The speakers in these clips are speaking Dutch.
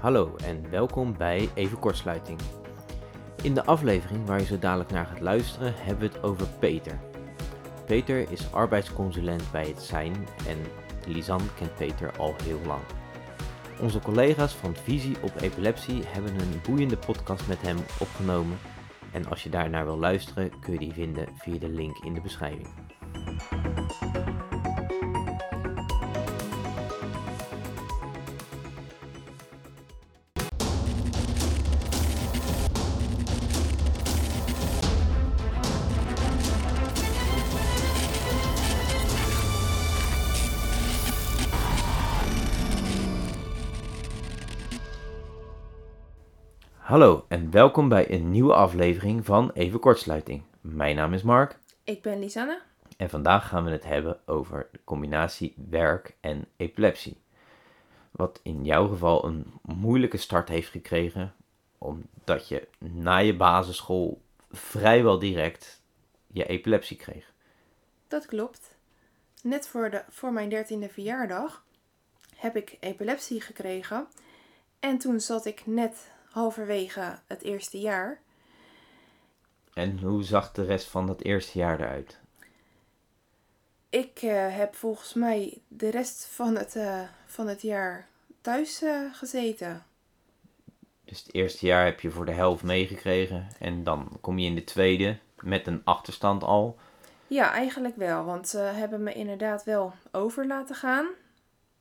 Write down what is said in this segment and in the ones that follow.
Hallo en welkom bij Even Kortsluiting. In de aflevering waar je zo dadelijk naar gaat luisteren hebben we het over Peter. Peter is arbeidsconsulent bij het Zijn en Lisanne kent Peter al heel lang. Onze collega's van Visie op Epilepsie hebben een boeiende podcast met hem opgenomen en als je daarnaar wil luisteren kun je die vinden via de link in de beschrijving. Welkom bij een nieuwe aflevering van Even Kortsluiting. Mijn naam is Mark Ik ben Lisanne. en vandaag gaan we het hebben over de combinatie werk en epilepsie. Wat in jouw geval een moeilijke start heeft gekregen, omdat je na je basisschool vrijwel direct je epilepsie kreeg. Dat klopt. Net voor, de, voor mijn dertiende verjaardag heb ik epilepsie gekregen. En toen zat ik net halverwege het eerste jaar. En hoe zag de rest van dat eerste jaar eruit? Ik eh, heb volgens mij de rest van het, eh, van het jaar thuis eh, gezeten. Dus het eerste jaar heb je voor de helft meegekregen en dan kom je in de tweede met een achterstand al. Ja, eigenlijk wel. Want ze hebben me inderdaad wel over laten gaan.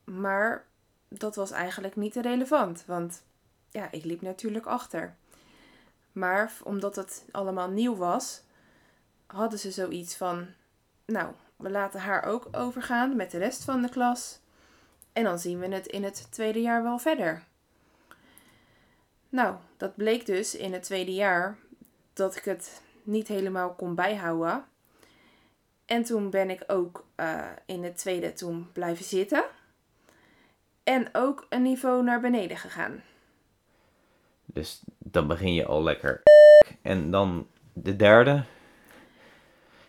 Maar dat was eigenlijk niet relevant. Want ja, ik liep natuurlijk achter. Maar omdat het allemaal nieuw was, hadden ze zoiets van: Nou, we laten haar ook overgaan met de rest van de klas. En dan zien we het in het tweede jaar wel verder. Nou, dat bleek dus in het tweede jaar dat ik het niet helemaal kon bijhouden. En toen ben ik ook eh, in het tweede toen blijven zitten. En ook een niveau naar beneden gegaan. Dus dan begin je al lekker. En dan de derde.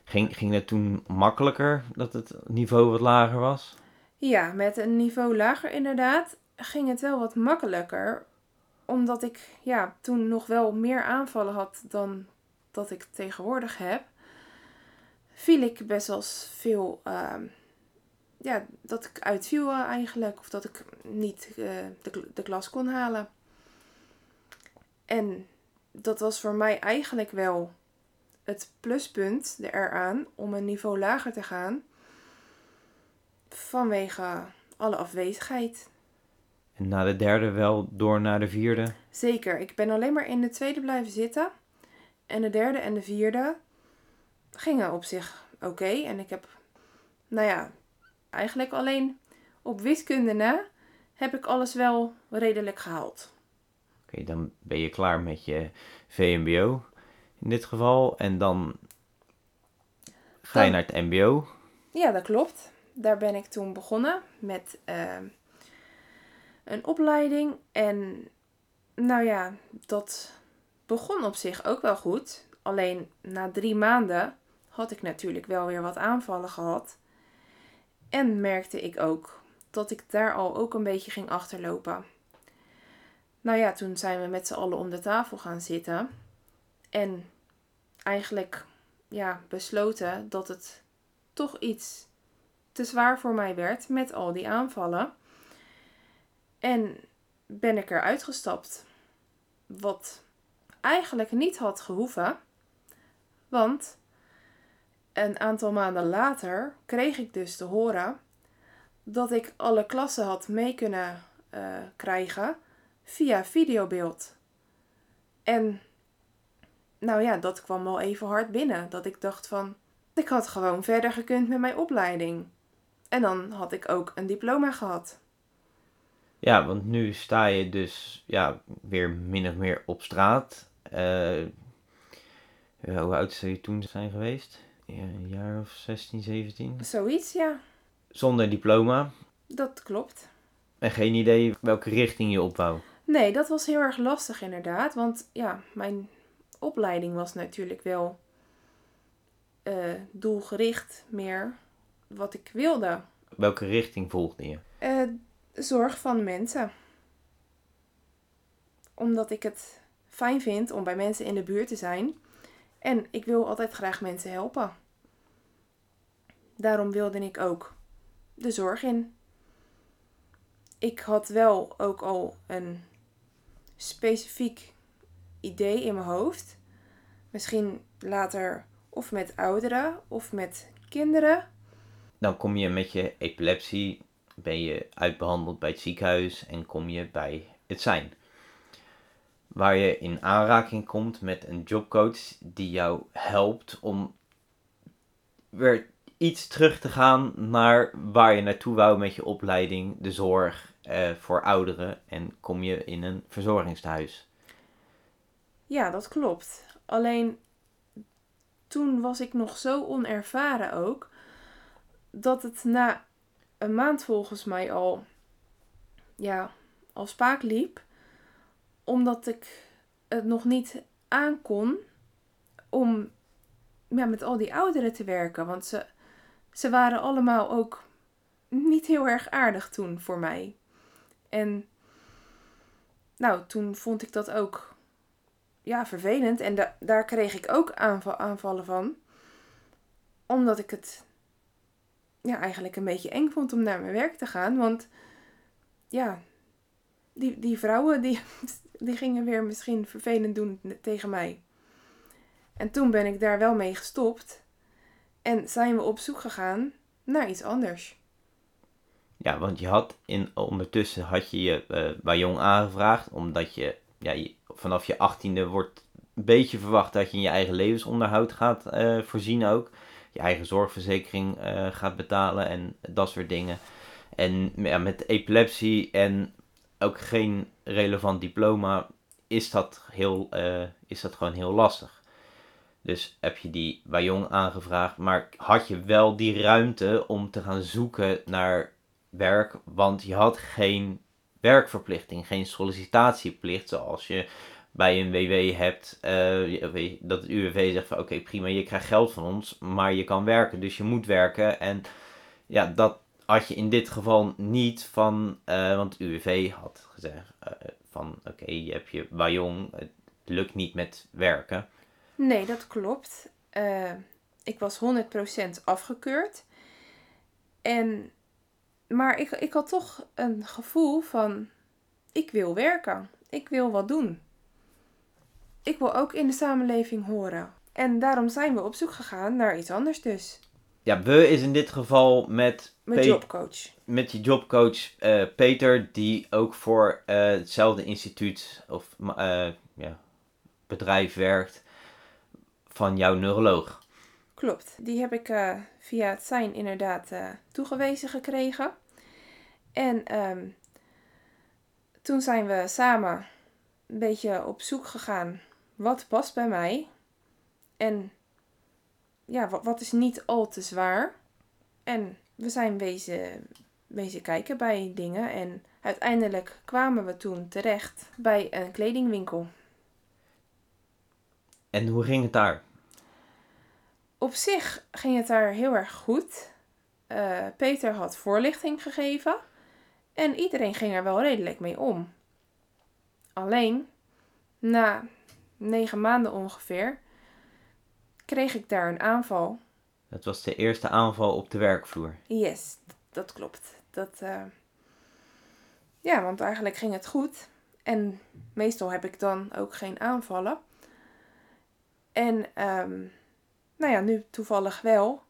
Ging, ging het toen makkelijker dat het niveau wat lager was? Ja, met een niveau lager inderdaad ging het wel wat makkelijker. Omdat ik ja, toen nog wel meer aanvallen had dan dat ik tegenwoordig heb. Viel ik best wel veel... ehm, ja, dat ik uitviel eigenlijk. Of dat ik niet eh, de, de klas kon halen. En dat was voor mij eigenlijk wel het pluspunt eraan om een niveau lager te gaan. Vanwege alle afwezigheid. En na de derde wel door naar de vierde? Zeker, ik ben alleen maar in de tweede blijven zitten. En de derde en de vierde gingen op zich oké. En ik heb, nou ja, eigenlijk alleen op wiskunde na heb ik alles wel redelijk gehaald. Oké, dan ben je klaar met je VMBO in dit geval. En dan ga je naar het MBO. Ja, dat klopt. Daar ben ik toen begonnen met eh, een opleiding. En nou ja, dat begon op zich ook wel goed. Alleen na drie maanden had ik natuurlijk wel weer wat aanvallen gehad. En merkte ik ook dat ik daar al ook een beetje ging achterlopen. Nou ja, toen zijn we met z'n allen om de tafel gaan zitten. En eigenlijk ja, besloten dat het toch iets te zwaar voor mij werd met al die aanvallen. En ben ik eruit gestapt. Wat eigenlijk niet had gehoeven. Want een aantal maanden later kreeg ik dus te horen dat ik alle klassen had mee kunnen eh, krijgen via videobeeld. En nou ja, dat kwam wel even hard binnen. Dat ik dacht van, ik had gewoon verder gekund met mijn opleiding. En dan had ik ook een diploma gehad. Ja, want nu sta je dus ja, weer min of meer op straat. Eh, hoe oud zou je toen zijn geweest? Ja, een jaar of 16, 17. Zoiets, ja. Zonder diploma. Dat klopt. En geen idee welke richting je opbouw. Nee, dat was heel erg lastig inderdaad. Want ja, mijn opleiding was natuurlijk wel eh, doelgericht meer wat ik wilde. Welke richting volgde je? Eh, zorg van mensen. omdat ik het fijn vind om bij mensen in de buurt te zijn. En ik wil altijd graag mensen helpen. Daarom wilde ik ook de zorg in. Ik had wel ook al een specifiek idee in mijn hoofd. Misschien later of met ouderen of met kinderen. Dan kom je met je epilepsie, ben je uitbehandeld bij het ziekenhuis en kom je bij het zijn. Waar je in aanraking komt met een jobcoach die jou helpt om weer iets terug te gaan naar waar je naartoe wou met je opleiding, de zorg eh, voor ouderen en kom je in een verzorgingstehuis. Ja, dat klopt. Alleen toen was ik nog zo onervaren ook, dat het na een maand volgens mij al, ja, al spaak liep. Omdat ik het nog niet aankon om ja, met al die ouderen te werken. Want ze, ze waren allemaal ook niet heel erg aardig toen voor mij. En nou, toen vond ik dat ook ja, vervelend. En da daar kreeg ik ook aanvallen van. Omdat ik het ja, eigenlijk een beetje eng vond om naar mijn werk te gaan. Want ja, die, die vrouwen die, die gingen weer misschien vervelend doen tegen mij. En toen ben ik daar wel mee gestopt. En zijn we op zoek gegaan naar iets anders. Ja, want je had in, ondertussen had je je uh, bij Jong aangevraagd, omdat je, ja, vanaf je achttiende wordt een beetje verwacht dat je in je eigen levensonderhoud gaat uh, voorzien ook. Je eigen zorgverzekering uh, gaat betalen en dat soort dingen. En ja, met epilepsie en ook geen relevant diploma is dat, heel, is dat gewoon heel lastig. Dus heb je die bij Jong aangevraagd, maar had je wel die ruimte om te gaan zoeken naar werk, want je had geen werkverplichting, geen sollicitatieplicht zoals je bij een WW hebt, uh, dat UWV zegt van oké prima, je krijgt geld van ons, maar je kan werken, dus je moet werken. En ja, dat had je in dit geval niet van, uh, want UWV had gezegd uh, van oké, je hebt je Wajong, het lukt niet met werken. Nee, dat klopt. ik was 100% afgekeurd. En maar ik, ik had toch een gevoel van: ik wil werken, ik wil wat doen. Ik wil ook in de samenleving horen. En daarom zijn we op zoek gegaan naar iets anders dus. Ja, we is in dit geval met... Met jobcoach. Met je jobcoach uh, Peter, die ook voor uh, hetzelfde instituut of uh, ja, bedrijf werkt van jouw neuroloog. Klopt, die heb ik uh, via het zijn inderdaad uh, toegewezen gekregen. En um, toen zijn we samen een beetje op zoek gegaan wat past bij mij. En ja, wat, wat is niet al te zwaar. En we zijn wezen, wezen kijken bij dingen. En uiteindelijk kwamen we toen terecht bij een kledingwinkel. En hoe ging het daar? Op zich ging het daar heel erg goed. Uh, Peter had voorlichting gegeven en iedereen ging er wel redelijk mee om. Alleen, na negen maanden ongeveer, kreeg ik daar een aanval. Dat was de eerste aanval op de werkvloer. Yes, dat klopt. Dat, uh... Ja, want eigenlijk ging het goed. En meestal heb ik dan ook geen aanvallen. En um, nou ja, nu toevallig wel.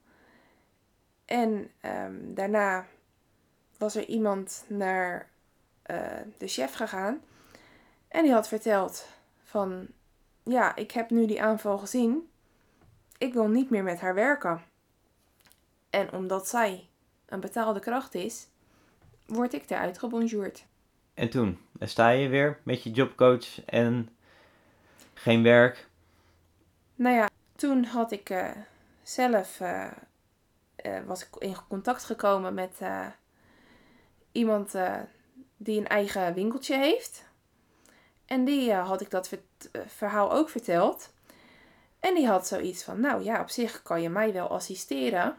En um, daarna was er iemand naar uh, de chef gegaan. En die had verteld van, ja, ik heb nu die aanval gezien. Ik wil niet meer met haar werken. En omdat zij een betaalde kracht is, word ik eruit gebonjourd. En toen, dan sta je weer met je jobcoach en geen werk. Nou ja, toen had ik uh, zelf uh, uh, was ik in contact gekomen met iemand die een eigen winkeltje heeft. En die had ik dat verhaal ook verteld. En die had zoiets van, nou ja, op zich kan je mij wel assisteren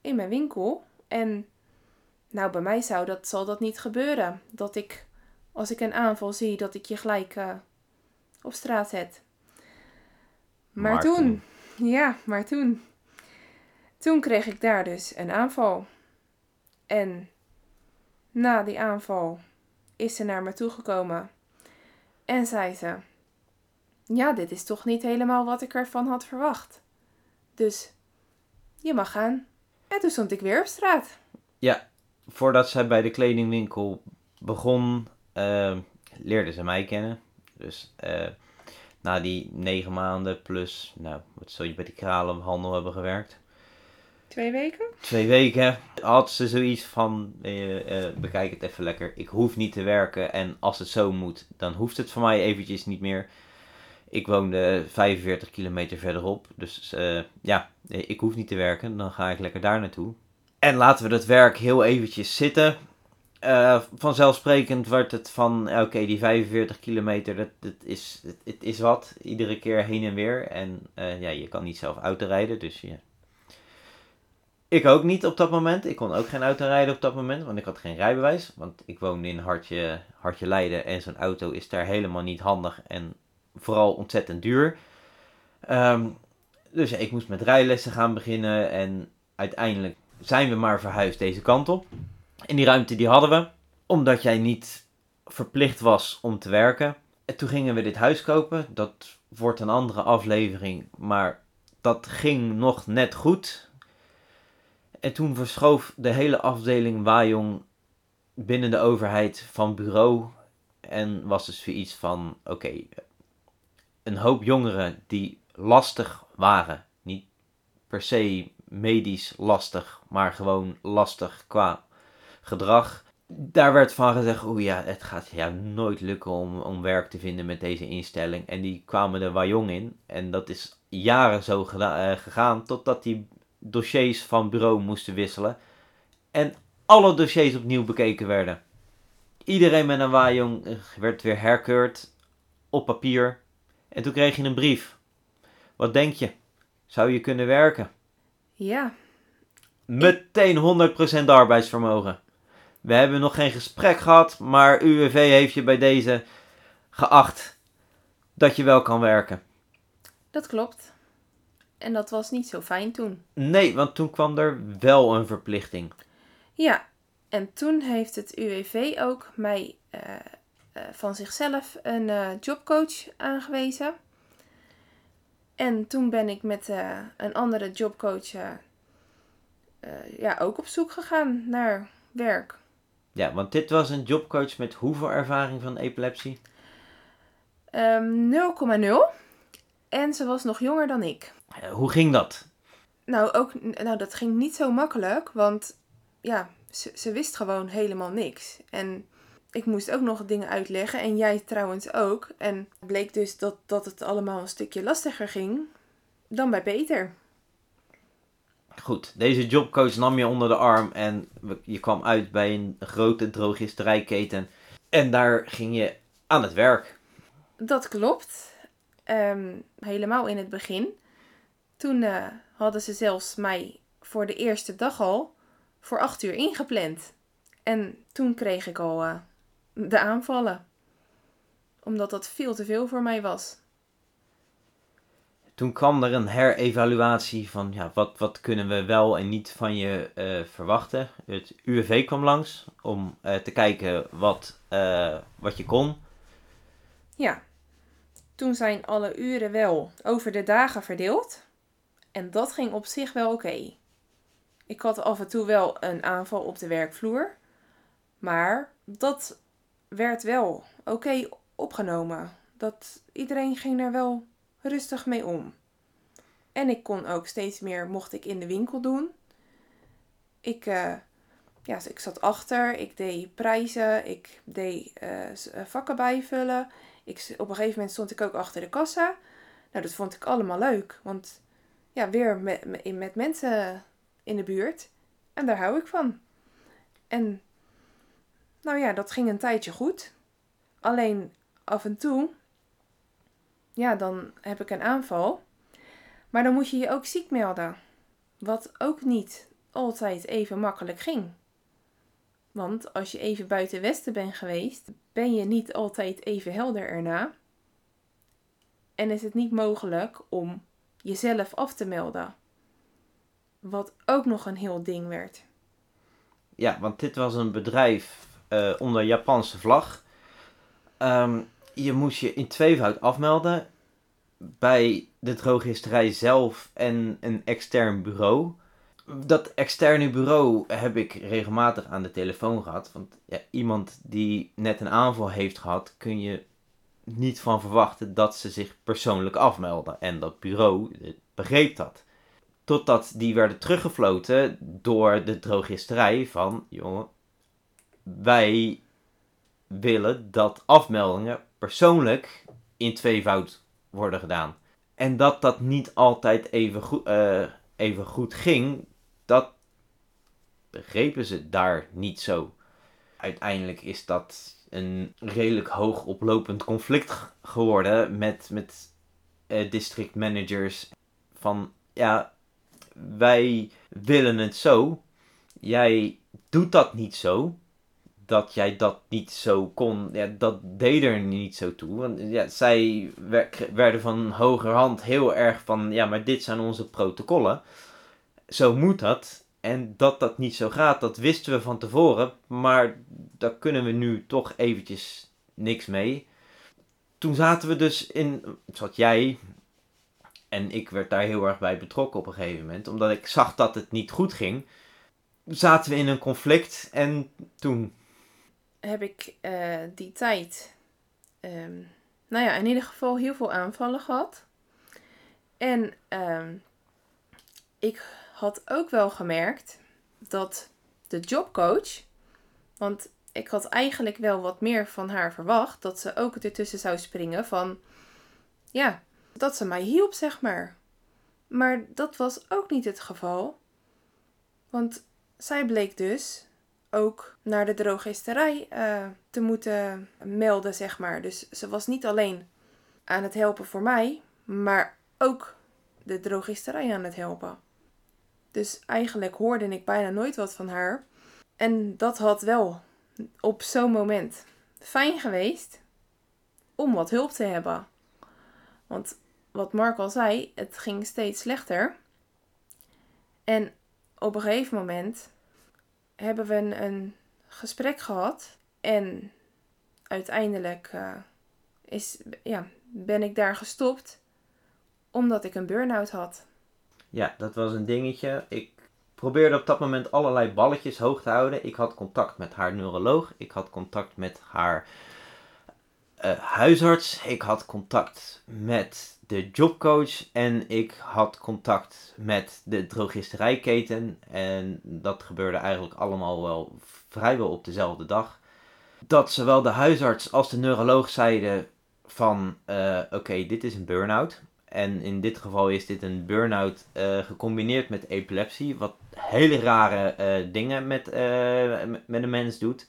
in mijn winkel. En nou, bij mij zou dat, zal dat niet gebeuren. Dat ik als ik een aanval zie, dat ik je gelijk eh, op straat zet. Maar, Maar toen, toen. Ja, maar toen. Toen kreeg ik daar dus een aanval. En na die aanval is ze naar me toegekomen en zei ze: Ja, dit is toch niet helemaal wat ik ervan had verwacht. Dus je mag gaan. En toen stond ik weer op straat. Ja, voordat zij bij de kledingwinkel begon, eh, leerde ze mij kennen. Dus eh, na die negen maanden plus, nou, wat zou je bij die kralenhandel hebben gewerkt? Twee weken? Twee weken had ze zoiets van, eh, eh, bekijk het even lekker. Ik hoef niet te werken en als het zo moet, dan hoeft het voor mij eventjes niet meer. Ik woonde 45 kilometer verderop, dus eh, ja, ik hoef niet te werken. Dan ga ik lekker daar naartoe. En laten we dat werk heel eventjes zitten. Eh, vanzelfsprekend wordt het van, oké, die 45 kilometer, dat, dat is, het, het is wat. Iedere keer heen en weer. En eh, ja, je kan niet zelf auto rijden, dus. Ik ook niet op dat moment. Ik kon ook geen auto rijden op dat moment, want ik had geen rijbewijs. Want ik woonde in Hartje, Hartje Leiden en zo'n auto is daar helemaal niet handig en vooral ontzettend duur. Ehm, dus ik moest met rijlessen gaan beginnen en uiteindelijk zijn we maar verhuisd deze kant op. En die ruimte die hadden we, omdat jij niet verplicht was om te werken. En toen gingen we dit huis kopen. Dat wordt een andere aflevering, maar dat ging nog net goed. En toen verschoof de hele afdeling Wajong binnen de overheid van bureau. En was dus weer iets van, oké, een hoop jongeren die lastig waren. Niet per se medisch lastig, maar gewoon lastig qua gedrag. Daar werd van gezegd, oeh ja, het gaat jou nooit lukken om, om werk te vinden met deze instelling. En die kwamen er Wajong in. En dat is jaren zo eh, gegaan, totdat die dossiers van bureau moesten wisselen. En alle dossiers opnieuw bekeken werden. Iedereen met een Wajong eh, werd weer herkeurd op papier. En toen kreeg je een brief. Wat denk je? Zou je kunnen werken? Ja, Meteen 100% arbeidsvermogen. We hebben nog geen gesprek gehad, maar UWV heeft je bij deze geacht dat je wel kan werken. dat klopt. En dat was niet zo fijn toen. Nee, want toen kwam er wel een verplichting. Ja, en toen heeft het UWV ook mij eh, eh, van zichzelf een eh, jobcoach aangewezen. En toen ben ik met een andere jobcoach ja, ook op zoek gegaan naar werk. Ja, want dit was een jobcoach met hoeveel ervaring van epilepsie? Ehm 0,0. En ze was nog jonger dan ik. Hoe ging dat? Nou, ook, nou, dat ging niet zo makkelijk, want ja, ze, ze wist gewoon helemaal niks. En ik moest ook nog dingen uitleggen en jij trouwens ook. En het bleek dus dat, dat het allemaal een stukje lastiger ging dan bij Peter. Goed, deze jobcoach nam je onder de arm en je kwam uit bij een grote drogisterijketen. En daar ging je aan het werk. Dat klopt. Ehm, helemaal in het begin. Toen eh, hadden ze zelfs mij voor de eerste dag al voor acht uur ingepland. En toen kreeg ik al eh, de aanvallen. Omdat dat veel te veel voor mij was. Toen kwam er een herevaluatie van ja, wat, wat kunnen we wel en niet van je eh, verwachten. Het UWV kwam langs om eh, te kijken wat, eh, wat je kon. Ja, toen zijn alle uren wel over de dagen verdeeld. En dat ging op zich wel oké. Ik had af en toe wel een aanval op de werkvloer. Maar dat werd wel oké opgenomen. Dat iedereen ging er wel rustig mee om. En ik kon ook steeds meer, mocht ik in de winkel doen. Ik, eh, ja, ik zat achter, ik deed prijzen, ik deed eh, eh, vakken bijvullen. Ik, op een gegeven moment stond ik ook achter de kassa. Nou, dat vond ik allemaal leuk. Want ja, weer met, met mensen in de buurt. En daar hou ik van. En nou ja, dat ging een tijdje goed. Alleen af en toe, ja, dan heb ik een aanval. Maar dan moet je je ook ziek melden. Wat ook niet altijd even makkelijk ging. Want als je even buiten Westen bent geweest, ben je niet altijd even helder erna. En is het niet mogelijk om jezelf af te melden. Wat ook nog een heel ding werd. Ja, want dit was een bedrijf uh, onder Japanse vlag. Ehm, je moest je in tweevoud afmelden bij de drogisterij zelf en een extern bureau. Dat externe bureau heb ik regelmatig aan de telefoon gehad. Want ja, iemand die net een aanval heeft gehad, kun je niet van verwachten dat ze zich persoonlijk afmelden. En dat bureau begreep dat. Totdat die werden teruggefloten door de drogisterij van, jongen, wij willen dat afmeldingen persoonlijk in tweevoud worden gedaan. En dat dat niet altijd even goed, uh, even goed ging, dat begrepen ze daar niet zo. Uiteindelijk is dat een redelijk hoog oplopend conflict geworden met, met uh, district managers. Van ja, wij willen het zo. Jij doet dat niet zo. Dat jij dat niet zo kon, ja, dat deed er niet zo toe. Want ja, zij werden van hogerhand heel erg van, ja, maar dit zijn onze protocollen. Zo moet dat. En dat dat niet zo gaat, dat wisten we van tevoren. Maar daar kunnen we nu toch eventjes niks mee. Toen zaten we dus in, zat jij, en ik werd daar heel erg bij betrokken op een gegeven moment, omdat ik zag dat het niet goed ging. Zaten we in een conflict en toen. Heb ik uh, die tijd, um, nou ja, in ieder geval heel veel aanvallen gehad. En um, ik had ook wel gemerkt dat de jobcoach, want ik had eigenlijk wel wat meer van haar verwacht, dat ze ook ertussen zou springen van, ja, dat ze mij hielp, zeg maar. Maar dat was ook niet het geval. Want zij bleek dus ook naar de drogisterij uh, te moeten melden, zeg maar. Dus ze was niet alleen aan het helpen voor mij, maar ook de drogisterij aan het helpen. Dus eigenlijk hoorde ik bijna nooit wat van haar. En dat had wel op zo'n moment fijn geweest om wat hulp te hebben. Want wat Mark al zei, het ging steeds slechter. En op een gegeven moment hebben we een, gesprek gehad. En uiteindelijk uh, is, ja, ben ik daar gestopt omdat ik een burn-out had. Ja, dat was een dingetje. Ik probeerde op dat moment allerlei balletjes hoog te houden. Ik had contact met haar neuroloog. Ik had contact met haar uh, huisarts. Ik had contact met de jobcoach. En ik had contact met de drogisterijketen. En dat gebeurde eigenlijk allemaal wel vrijwel op dezelfde dag. Dat zowel de huisarts als de neuroloog zeiden van uh, oké, dit is een burn-out. En in dit geval is dit een burn-out uh, gecombineerd met epilepsie. Wat hele rare dingen met, met een mens doet.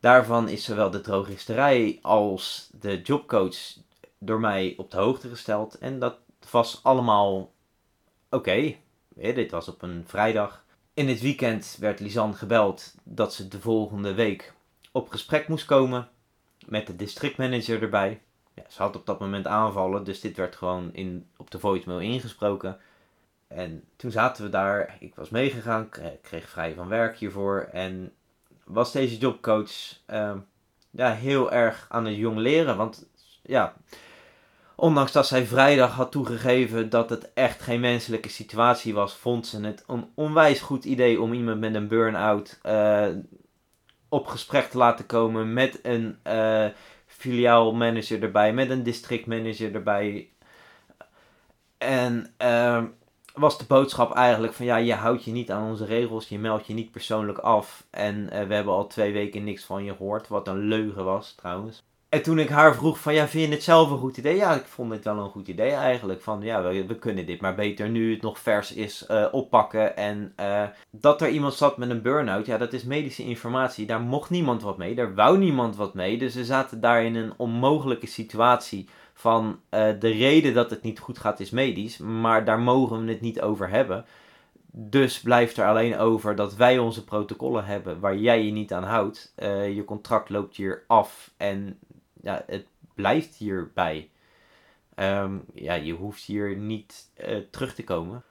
Daarvan is zowel de drogisterij als de jobcoach door mij op de hoogte gesteld. En dat was allemaal oké. Dit was op een vrijdag. In het weekend werd Lisanne gebeld dat ze de volgende week op gesprek moest komen. Met de districtmanager erbij ja, ze had op dat moment aanvallen, dus dit werd gewoon in, op de voicemail ingesproken. En toen zaten we daar, ik was meegegaan, kreeg vrij van werk hiervoor. En was deze jobcoach uh, ja, heel erg aan het jong leren. Want ja, ondanks dat zij vrijdag had toegegeven dat het echt geen menselijke situatie was, vond ze het een onwijs goed idee om iemand met een burn-out uh, op gesprek te laten komen met een uh, filiaalmanager erbij, met een districtmanager erbij. En uh, was de boodschap eigenlijk van ja, je houdt je niet aan onze regels, je meldt je niet persoonlijk af. En uh, we hebben al twee weken niks van je gehoord, wat een leugen was trouwens. En toen ik haar vroeg van, ja, vind je het zelf een goed idee? Ja, ik vond het wel een goed idee eigenlijk. Van, ja, we, we kunnen dit maar beter nu het nog vers is uh, oppakken. En uh, dat er iemand zat met een burn-out, ja, dat is medische informatie. Daar mocht niemand wat mee, daar wou niemand wat mee. Dus ze zaten daar in een onmogelijke situatie van, uh, de reden dat het niet goed gaat is medisch. Maar daar mogen we het niet over hebben. Dus blijft er alleen over dat wij onze protocollen hebben waar jij je niet aan houdt. Eh, je contract loopt hier af en ja, het blijft hierbij. Um, ja, je hoeft hier niet uh, terug te komen.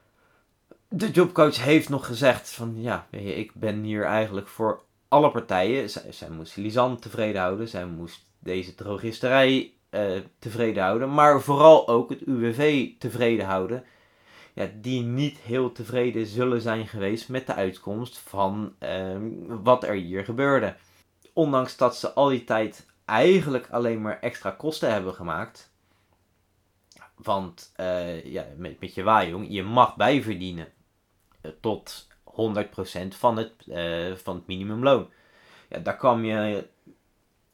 De jobcoach heeft nog gezegd van ja, ik ben hier eigenlijk voor alle partijen. Zij moest Lisanne tevreden houden. Zij moest deze drogisterij uh, tevreden houden. Maar vooral ook het UWV tevreden houden. Ja, die niet heel tevreden zullen zijn geweest met de uitkomst van uh, wat er hier gebeurde. Ondanks dat ze al die tijd eigenlijk alleen maar extra kosten hebben gemaakt. Want uh, ja, met, met je waaijong, je mag bijverdienen uh, tot 100% van het, van het minimumloon. Ja, daar kwam je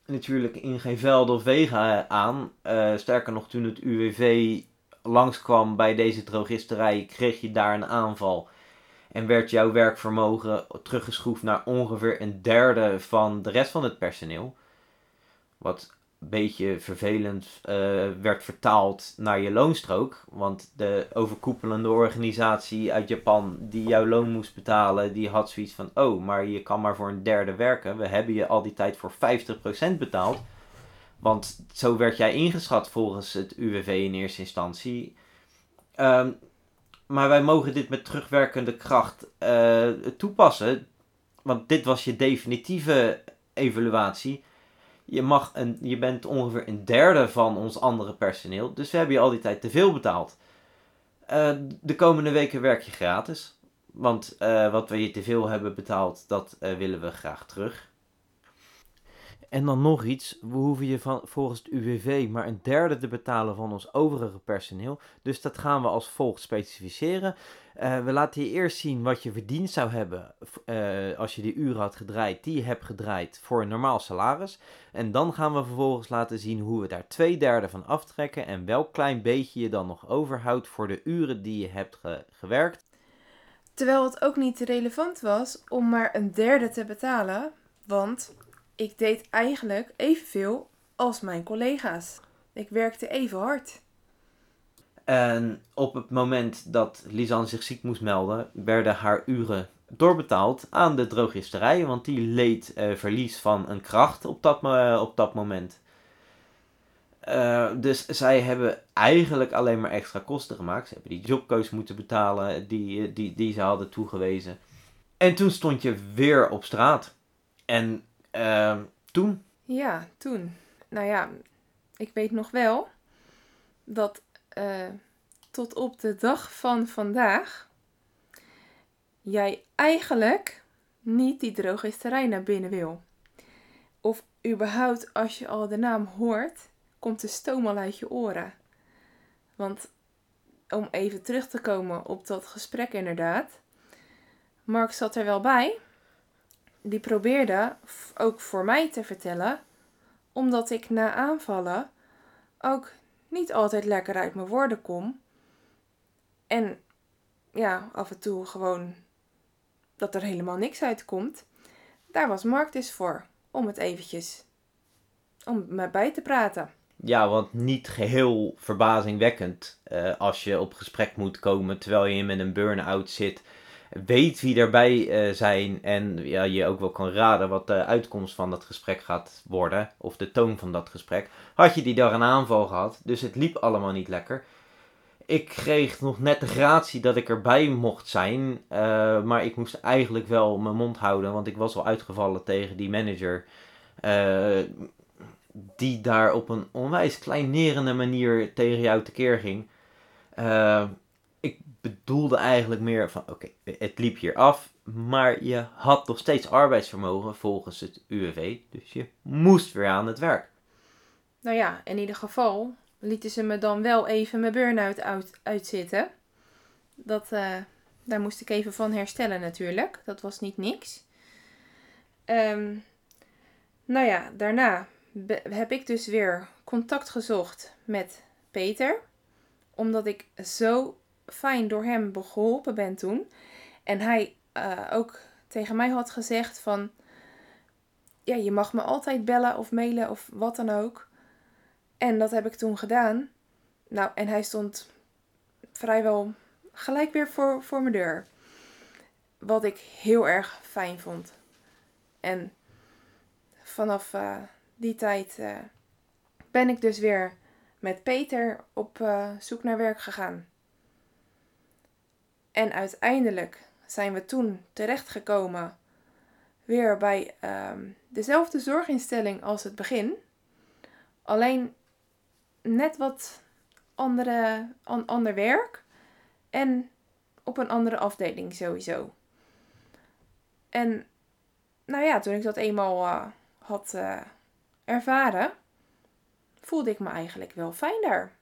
natuurlijk in geen velden of wegen aan. sterker nog, toen het UWV langskwam bij deze drogisterij, kreeg je daar een aanval. En werd jouw werkvermogen teruggeschroefd naar ongeveer een derde van de rest van het personeel. Wat beetje vervelend uh, werd vertaald naar je loonstrook. Want de overkoepelende organisatie uit Japan die jouw loon moest betalen, die had zoiets van: oh, maar je kan maar voor een derde werken. We hebben je al die tijd voor 50% betaald. Want zo werd jij ingeschat volgens het UWV in eerste instantie. Um, maar wij mogen dit met terugwerkende kracht uh, toepassen. Want dit was je definitieve evaluatie. Je, mag een, je bent ongeveer een derde van ons andere personeel. Dus we hebben je al die tijd te veel betaald. Uh, de komende weken werk je gratis. Want uh, wat we je te veel hebben betaald, dat willen we graag terug. En dan nog iets, we hoeven je van, volgens het UWV maar een derde te betalen van ons overige personeel. Dus dat gaan we als volgt specificeren. Uh, we laten je eerst zien wat je verdiend zou hebben uh, als je die uren had gedraaid, die je hebt gedraaid voor een normaal salaris. En dan gaan we vervolgens laten zien hoe we daar twee derde van aftrekken en welk klein beetje je dan nog overhoudt voor de uren die je hebt ge gewerkt. Terwijl het ook niet relevant was om maar een derde te betalen, want ik deed eigenlijk evenveel als mijn collega's. Ik werkte even hard. En op het moment dat Lisanne zich ziek moest melden, werden haar uren doorbetaald aan de drogisterij, want die leed uh, verlies van een kracht op dat, op dat moment. Uh, dus zij hebben eigenlijk alleen maar extra kosten gemaakt. Ze hebben die jobcoach moeten betalen die, die, die ze hadden toegewezen. En toen stond je weer op straat. En uh, toen? Ja, toen. Nou ja, ik weet nog wel dat uh, tot op de dag van vandaag jij eigenlijk niet die drogisterij naar binnen wil. Of überhaupt als je al de naam hoort, komt de stoom al uit je oren. Want om even terug te komen op dat gesprek inderdaad. Mark zat er wel bij die probeerde ook voor mij te vertellen, omdat ik na aanvallen ook niet altijd lekker uit mijn woorden kom. En ja, af en toe gewoon dat er helemaal niks uitkomt. Daar was Mark dus voor, om het eventjes, om me bij te praten. Ja, want niet geheel verbazingwekkend uh, als je op gesprek moet komen terwijl je met een burn-out zit weet wie erbij uh, zijn en ja, je ook wel kan raden wat de uitkomst van dat gesprek gaat worden, of de toon van dat gesprek, had je die dag een aanval gehad. Dus het liep allemaal niet lekker. Ik kreeg nog net de gratie dat ik erbij mocht zijn, uh, maar ik moest eigenlijk wel mijn mond houden, want ik was al uitgevallen tegen die manager. Uh, die daar op een onwijs kleinerende manier tegen jou tekeer ging. Uh, bedoelde eigenlijk meer van, oké, het liep hier af, maar je had nog steeds arbeidsvermogen volgens het UWV, dus je moest weer aan het werk. Nou ja, in ieder geval lieten ze me dan wel even mijn burn-out uit, uitzitten. Dat, uh, daar moest ik even van herstellen natuurlijk. Dat was niet niks. Um, nou ja, daarna heb ik dus weer contact gezocht met Peter. Omdat ik zo fijn door hem geholpen ben toen. En hij uh, ook tegen mij had gezegd van... Ja, je mag me altijd bellen of mailen of wat dan ook. En dat heb ik toen gedaan. Nou, en hij stond vrijwel gelijk weer voor, voor mijn deur. wat ik heel erg fijn vond. En vanaf eh, die tijd eh, ben ik dus weer met Peter op eh, zoek naar werk gegaan. En uiteindelijk zijn we toen terechtgekomen weer bij ehm, dezelfde zorginstelling als het begin. Alleen net wat andere, an, ander werk en op een andere afdeling sowieso. En nou ja, toen ik dat eenmaal uh, had uh, ervaren, voelde ik me eigenlijk wel fijn daar.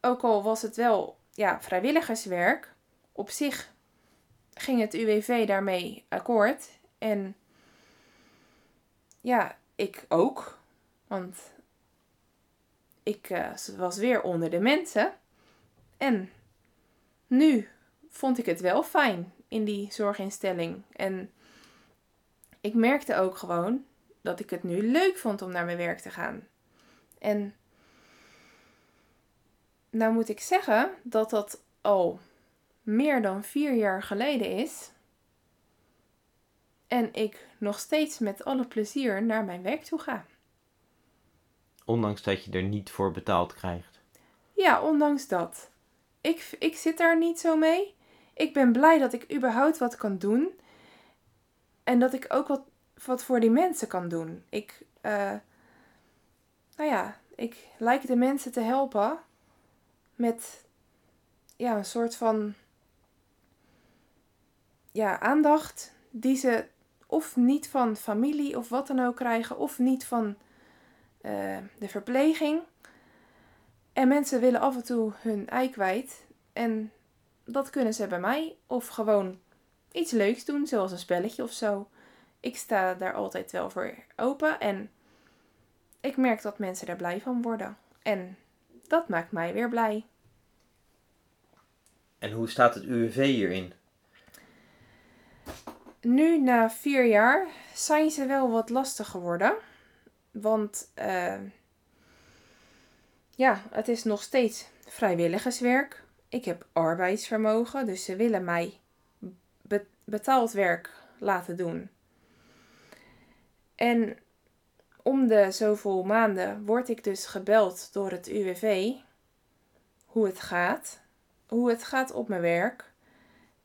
Ook al was het wel ja, vrijwilligerswerk, op zich ging het UWV daarmee akkoord. En ja, ik ook. Want ik uh, was weer onder de mensen. En nu vond ik het wel fijn in die zorginstelling. En ik merkte ook gewoon dat ik het nu leuk vond om naar mijn werk te gaan. En nou moet ik zeggen dat dat al meer dan vier jaar geleden is. En ik nog steeds met alle plezier naar mijn werk toe ga. Ondanks dat je er niet voor betaald krijgt. Ja, ondanks dat. Ik, ik zit daar niet zo mee. Ik ben blij dat ik überhaupt wat kan doen. En dat ik ook wat, wat voor die mensen kan doen. Ik, uh, nou ja, ik lijk de mensen te helpen met ja, een soort van ja, aandacht die ze of niet van familie of wat dan ook krijgen, of niet van uh, de verpleging. En mensen willen af en toe hun ei kwijt. En dat kunnen ze bij mij. Of gewoon iets leuks doen, zoals een spelletje of zo. Ik sta daar altijd wel voor open. En ik merk dat mensen daar blij van worden. En dat maakt mij weer blij. En hoe staat het UWV hierin? Nu, na vier jaar, zijn ze wel wat lastig geworden. Want uh, ja, het is nog steeds vrijwilligerswerk. Ik heb arbeidsvermogen, dus ze willen mij betaald werk laten doen. En om de zoveel maanden word ik dus gebeld door het UWV hoe het gaat, hoe het gaat op mijn werk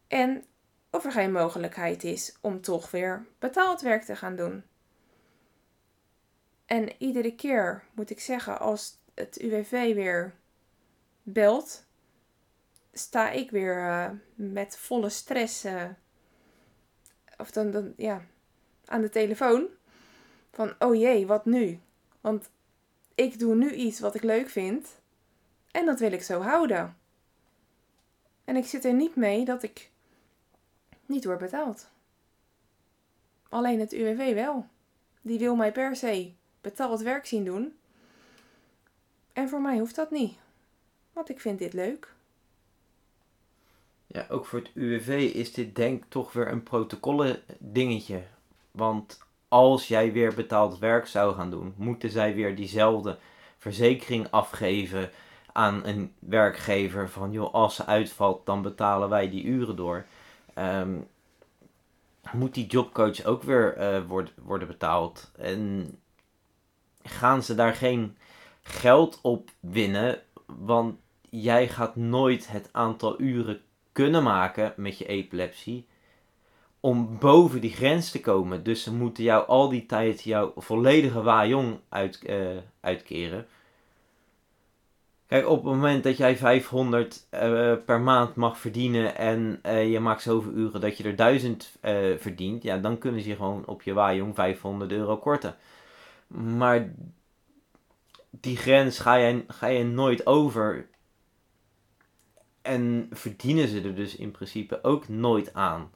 en of er geen mogelijkheid is om toch weer betaald werk te gaan doen. En iedere keer moet ik zeggen, als het UWV weer belt, sta ik weer uh, met volle stress. Uh, of dan, dan, ja, aan de telefoon. Van, oh jee, wat nu? Want ik doe nu iets wat ik leuk vind. En dat wil ik zo houden. En ik zit er niet mee dat ik niet word betaald. Alleen het UWV wel. Die wil mij per se betaald werk zien doen. En voor mij hoeft dat niet. Want ik vind dit leuk. Ja, ook voor het UWV is dit denk toch weer een protocolle dingetje. Want als jij weer betaald werk zou gaan doen, moeten zij weer diezelfde verzekering afgeven aan een werkgever. Van joh, als ze uitvalt, dan betalen wij die uren door. Um, moet die jobcoach ook weer uh, worden, betaald. En gaan ze daar geen geld op winnen, want jij gaat nooit het aantal uren kunnen maken met je epilepsie om boven die grens te komen. Dus ze moeten jou al die tijd jouw volledige wajong uit, uh, uitkeren. Op het moment dat jij 500 uh, eh, per maand mag verdienen en uh, je maakt zoveel uren dat je er 1000 uh, verdient, ja, dan kunnen ze gewoon op je wajong 500 euro korten. Maar die grens ga je, ga je nooit over. En verdienen ze er dus in principe ook nooit aan.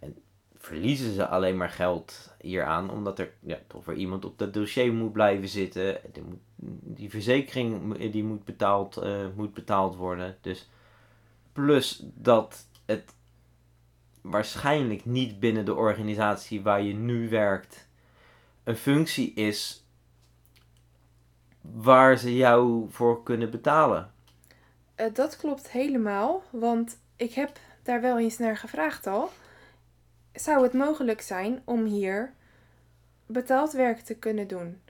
En verliezen ze alleen maar geld hieraan, omdat er ja, toch weer iemand op dat dossier moet blijven zitten. Moet, die verzekering die moet, betaald, uh, moet betaald worden. Dus plus dat het waarschijnlijk niet binnen de organisatie waar je nu werkt een functie is waar ze jou voor kunnen betalen. Uh, dat klopt helemaal, want ik heb daar wel eens naar gevraagd al. Zou het mogelijk zijn om hier betaald werk te kunnen doen?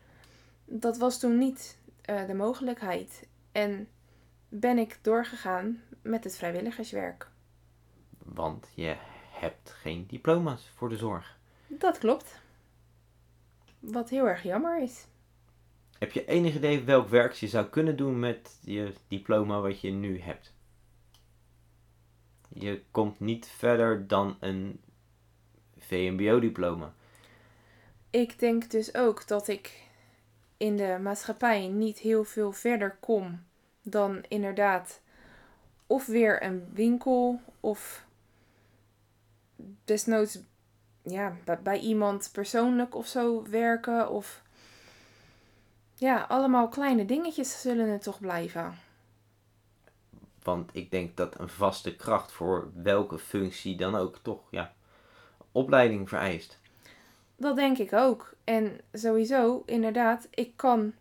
Dat was toen niet uh, de mogelijkheid. En ben ik doorgegaan met het vrijwilligerswerk. Want je hebt geen diploma's voor de zorg. Dat klopt. Wat heel erg jammer is. Heb je enig idee welk werk je zou kunnen doen met je diploma wat je nu hebt? Je komt niet verder dan een VMBO-diploma. Ik denk dus ook dat ik in de maatschappij niet heel veel verder kom dan inderdaad of weer een winkel of desnoods ja, bij, iemand persoonlijk of zo werken. Of ja, allemaal kleine dingetjes zullen het toch blijven. Want ik denk dat een vaste kracht voor welke functie dan ook toch ja, opleiding vereist. Dat denk ik ook. En sowieso, inderdaad, ik kan,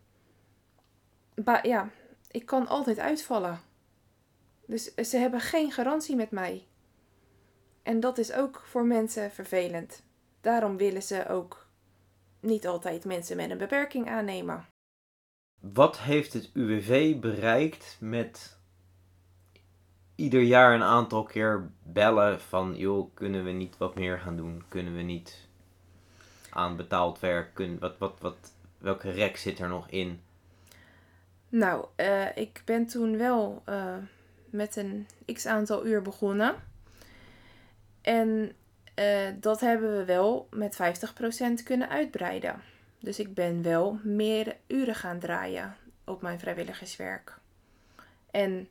ja, ik kan altijd uitvallen. Dus ze hebben geen garantie met mij. En dat is ook voor mensen vervelend. Daarom willen ze ook niet altijd mensen met een beperking aannemen. Wat heeft het UWV bereikt met ieder jaar een aantal keer bellen van joh, kunnen we niet wat meer gaan doen? Kunnen we niet aan betaald werk? Kun, wat, wat, wat, welke rek zit er nog in? Nou, uh, ik ben toen wel uh, met een x aantal uur begonnen. En uh, dat hebben we wel met 50% kunnen uitbreiden. Dus ik ben wel meer uren gaan draaien op mijn vrijwilligerswerk. En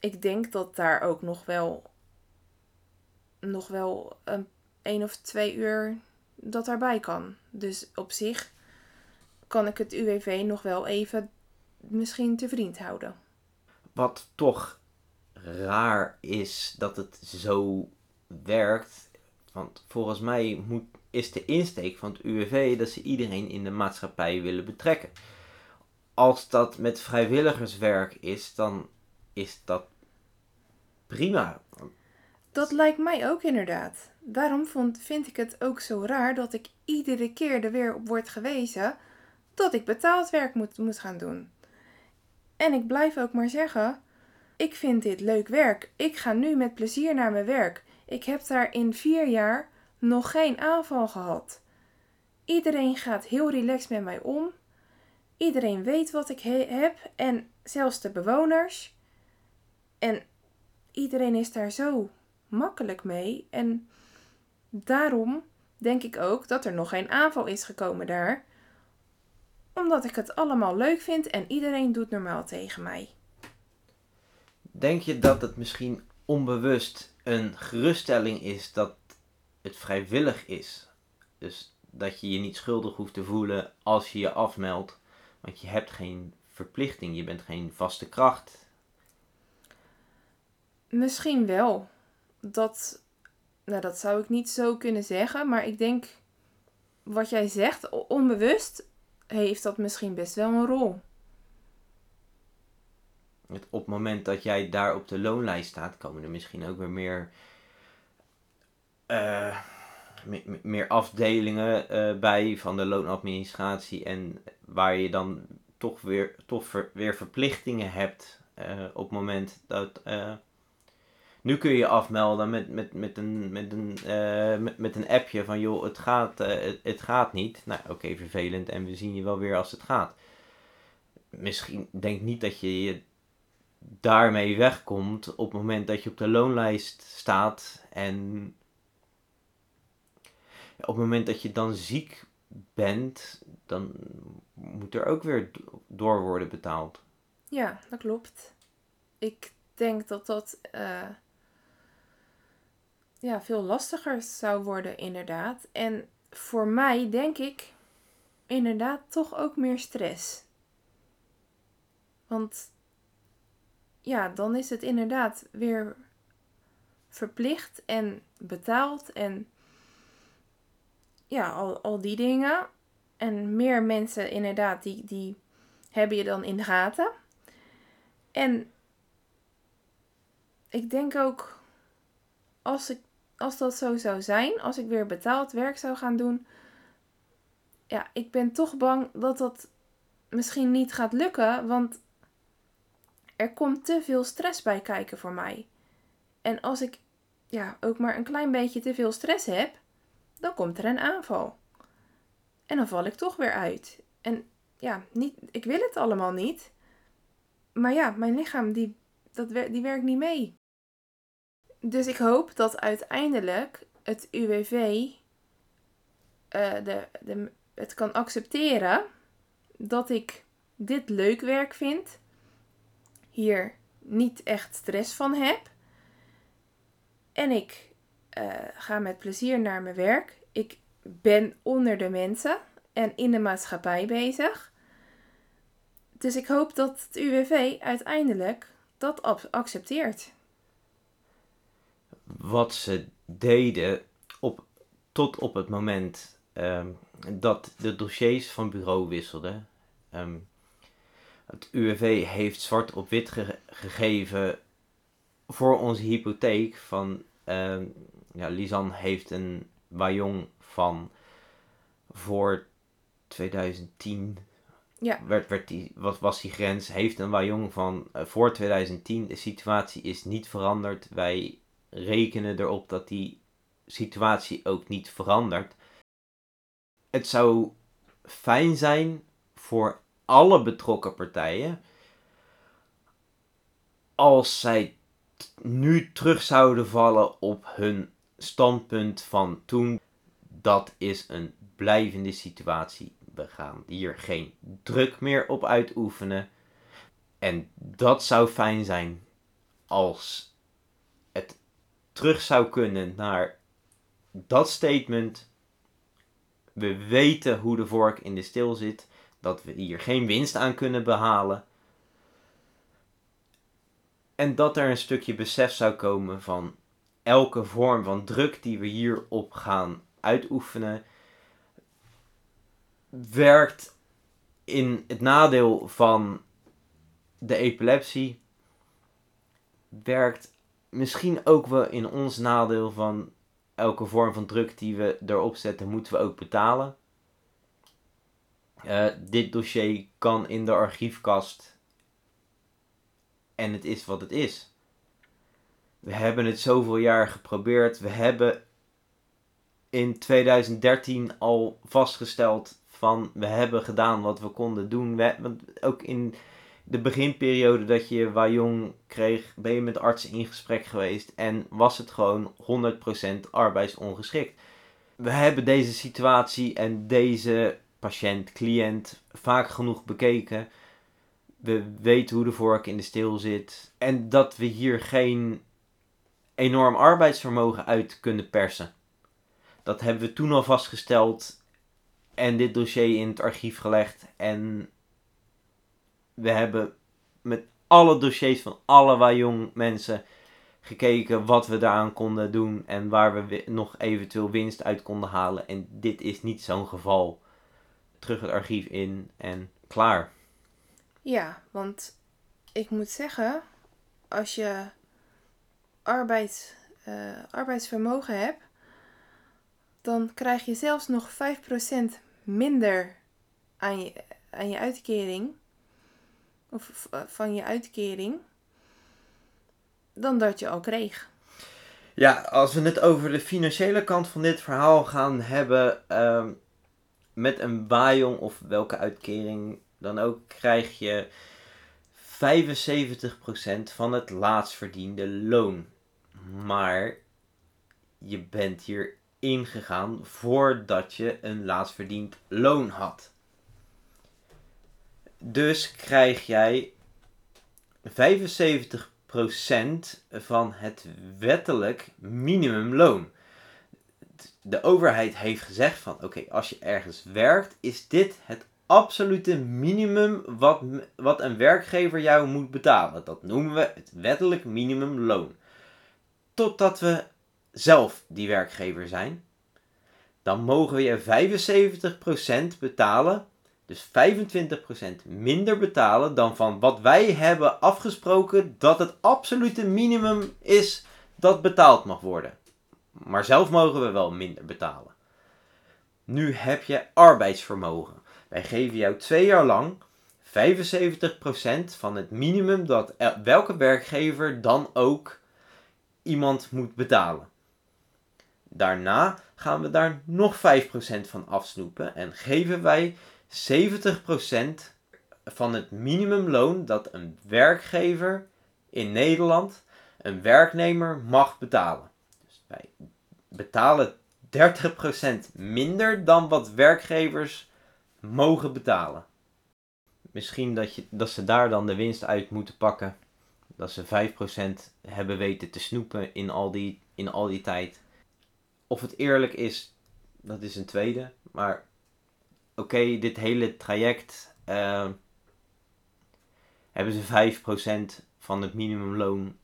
ik denk dat daar ook nog wel, nog wel een, een of twee uur dat daarbij kan. Dus op zich kan ik het UWV nog wel even misschien te vriend houden. Wat toch raar is dat het zo werkt. Want volgens mij moet, is de insteek van het UWV dat ze iedereen in de maatschappij willen betrekken. Als dat met vrijwilligerswerk is, dan is dat prima. Dat lijkt mij ook inderdaad. Daarom vond, vind ik het ook zo raar dat ik iedere keer er weer op word gewezen dat ik betaald werk moet, moet gaan doen. En ik blijf ook maar zeggen: ik vind dit leuk werk. Ik ga nu met plezier naar mijn werk. Ik heb daar in vier jaar nog geen aanval gehad. Iedereen gaat heel relaxed met mij om. Iedereen weet wat ik heb en zelfs de bewoners. En iedereen is daar zo makkelijk mee. En daarom denk ik ook dat er nog geen aanval is gekomen daar. Omdat ik het allemaal leuk vind en iedereen doet normaal tegen mij. Denk je dat het misschien onbewust een geruststelling is dat het vrijwillig is? Dus dat je je niet schuldig hoeft te voelen als je je afmeldt. Want je hebt geen verplichting, je bent geen vaste kracht. Misschien wel. Dat, nou, dat zou ik niet zo kunnen zeggen, maar ik denk wat jij zegt, onbewust heeft dat misschien best wel een rol op het moment dat jij daar op de loonlijst staat, komen er misschien ook weer meer, uh, meer, afdelingen uh, bij van de loonadministratie. En waar je dan toch weer, toch weer verplichtingen hebt uh, op het moment dat. Nu kun je afmelden met, met, met, een, met, een, met, met een appje van joh, het gaat, het, het, gaat niet. Nou, oké, vervelend en we zien je wel weer als het gaat misschien denk niet dat je daarmee wegkomt op het moment dat je op de loonlijst staat en op het moment dat je dan ziek bent, dan moet er ook weer door worden betaald. Ja, dat klopt. Ik denk dat dat uh, ja, veel lastiger zou worden, inderdaad. En voor mij denk ik inderdaad toch ook meer stress. Want ja, dan is het inderdaad weer verplicht en betaald en ja, al, al die dingen. En meer mensen inderdaad, die, die hebben je dan in de gaten. En ik denk ook als, ik, als dat zo zou zijn, als ik weer betaald werk zou gaan doen, ja, ik ben toch bang dat dat misschien niet gaat lukken, want er komt te veel stress bij kijken voor mij. En als ik ja, ook maar een klein beetje te veel stress heb, dan komt er een aanval. En dan val ik toch weer uit. En ja, niet, ik wil het allemaal niet. Maar ja, mijn lichaam die, dat, die werkt niet mee. Dus ik hoop dat uiteindelijk het UWV eh, de, de, het kan accepteren dat ik dit leuk werk vind. Hier niet echt stress van heb. En ik uh, ga met plezier naar mijn werk. Ik ben onder de mensen en in de maatschappij bezig. Dus ik hoop dat het UWV uiteindelijk dat accepteert. Wat ze deden op, tot op het moment um, dat de dossiers van bureau wisselden. Um, het UWV heeft zwart op wit gegeven voor onze hypotheek van uh, ja, Lisan heeft een Wajong van voor 2010. Ja. Werd, werd die, wat was die grens? Heeft een Wajong van uh, voor 2010. De situatie is niet veranderd. Wij rekenen erop dat die situatie ook niet verandert. Het zou fijn zijn voor alle betrokken partijen als zij nu terug zouden vallen op hun standpunt van toen. Dat is een blijvende situatie. We gaan hier geen druk meer op uitoefenen. En dat zou fijn zijn als terug zou kunnen naar dat statement. We weten hoe de vork in de stil zit. Dat we hier geen winst aan kunnen behalen. En dat er een stukje besef zou komen van elke vorm van druk die we hierop gaan uitoefenen, werkt in het nadeel van de epilepsie, werkt misschien ook wel in ons nadeel van elke vorm van druk die we erop zetten, moeten we ook betalen. Uh, dit dossier kan in de archiefkast en het is wat het is. We hebben het zoveel jaar geprobeerd. We hebben in 2013 al vastgesteld van we hebben gedaan wat we konden doen. We, want ook in de beginperiode dat je Wajong kreeg, ben je met artsen in gesprek geweest en was het gewoon 100% arbeidsongeschikt. We hebben deze situatie en deze patiënt, cliënt vaak genoeg bekeken we weten hoe de vork in de steel zit. En dat we hier geen enorm arbeidsvermogen uit kunnen persen. Dat hebben we toen al vastgesteld en dit dossier in het archief gelegd. En we hebben met alle dossiers van alle Wajong mensen gekeken wat we daaraan konden doen en waar we nog eventueel winst uit konden halen. En dit is niet zo'n geval. Terug het archief in en klaar. Ja, want ik moet zeggen, als je arbeid, uh, arbeidsvermogen hebt, dan krijg je zelfs nog 5% minder aan je, aan je uitkering. Of van je uitkering. Dan dat je al kreeg. Ja, als we het over de financiële kant van dit verhaal gaan hebben. Uh, met een Bajong of welke uitkering dan ook krijg je 75% van het laatst verdiende loon. Maar je bent hier ingegaan voordat je een laatst verdiend loon had. Dus krijg jij 75% van het wettelijk minimumloon. De overheid heeft gezegd van oké, als je ergens werkt, is dit het absolute minimum wat, wat een werkgever jou moet betalen. Dat noemen we het wettelijk minimumloon. Totdat we zelf die werkgever zijn. Dan mogen we je 75% betalen. Dus 25% minder betalen dan van wat wij hebben afgesproken dat het absolute minimum is dat betaald mag worden. Maar zelf mogen we wel minder betalen. Nu heb je arbeidsvermogen. Wij geven jou twee jaar lang 75% van het minimum dat welke werkgever dan ook iemand moet betalen. Daarna gaan we daar nog 5% van afsnoepen en geven wij 70% van het minimumloon dat een werkgever in Nederland een werknemer mag betalen. Dus wij betalen 30% minder dan wat werkgevers mogen betalen. Misschien dat, je, dat ze daar dan de winst uit moeten pakken. Dat ze 5% hebben weten te snoepen in al die, in al die tijd. Of het eerlijk is, dat is een tweede. Maar oké, dit hele traject uh, hebben ze 5% van het minimumloon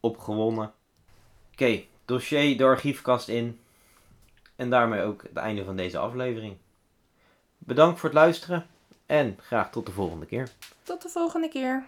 opgewonnen. Oké, dossier de archiefkast in. En daarmee ook het einde van deze aflevering. Bedankt voor het luisteren en graag tot de volgende keer. Tot de volgende keer.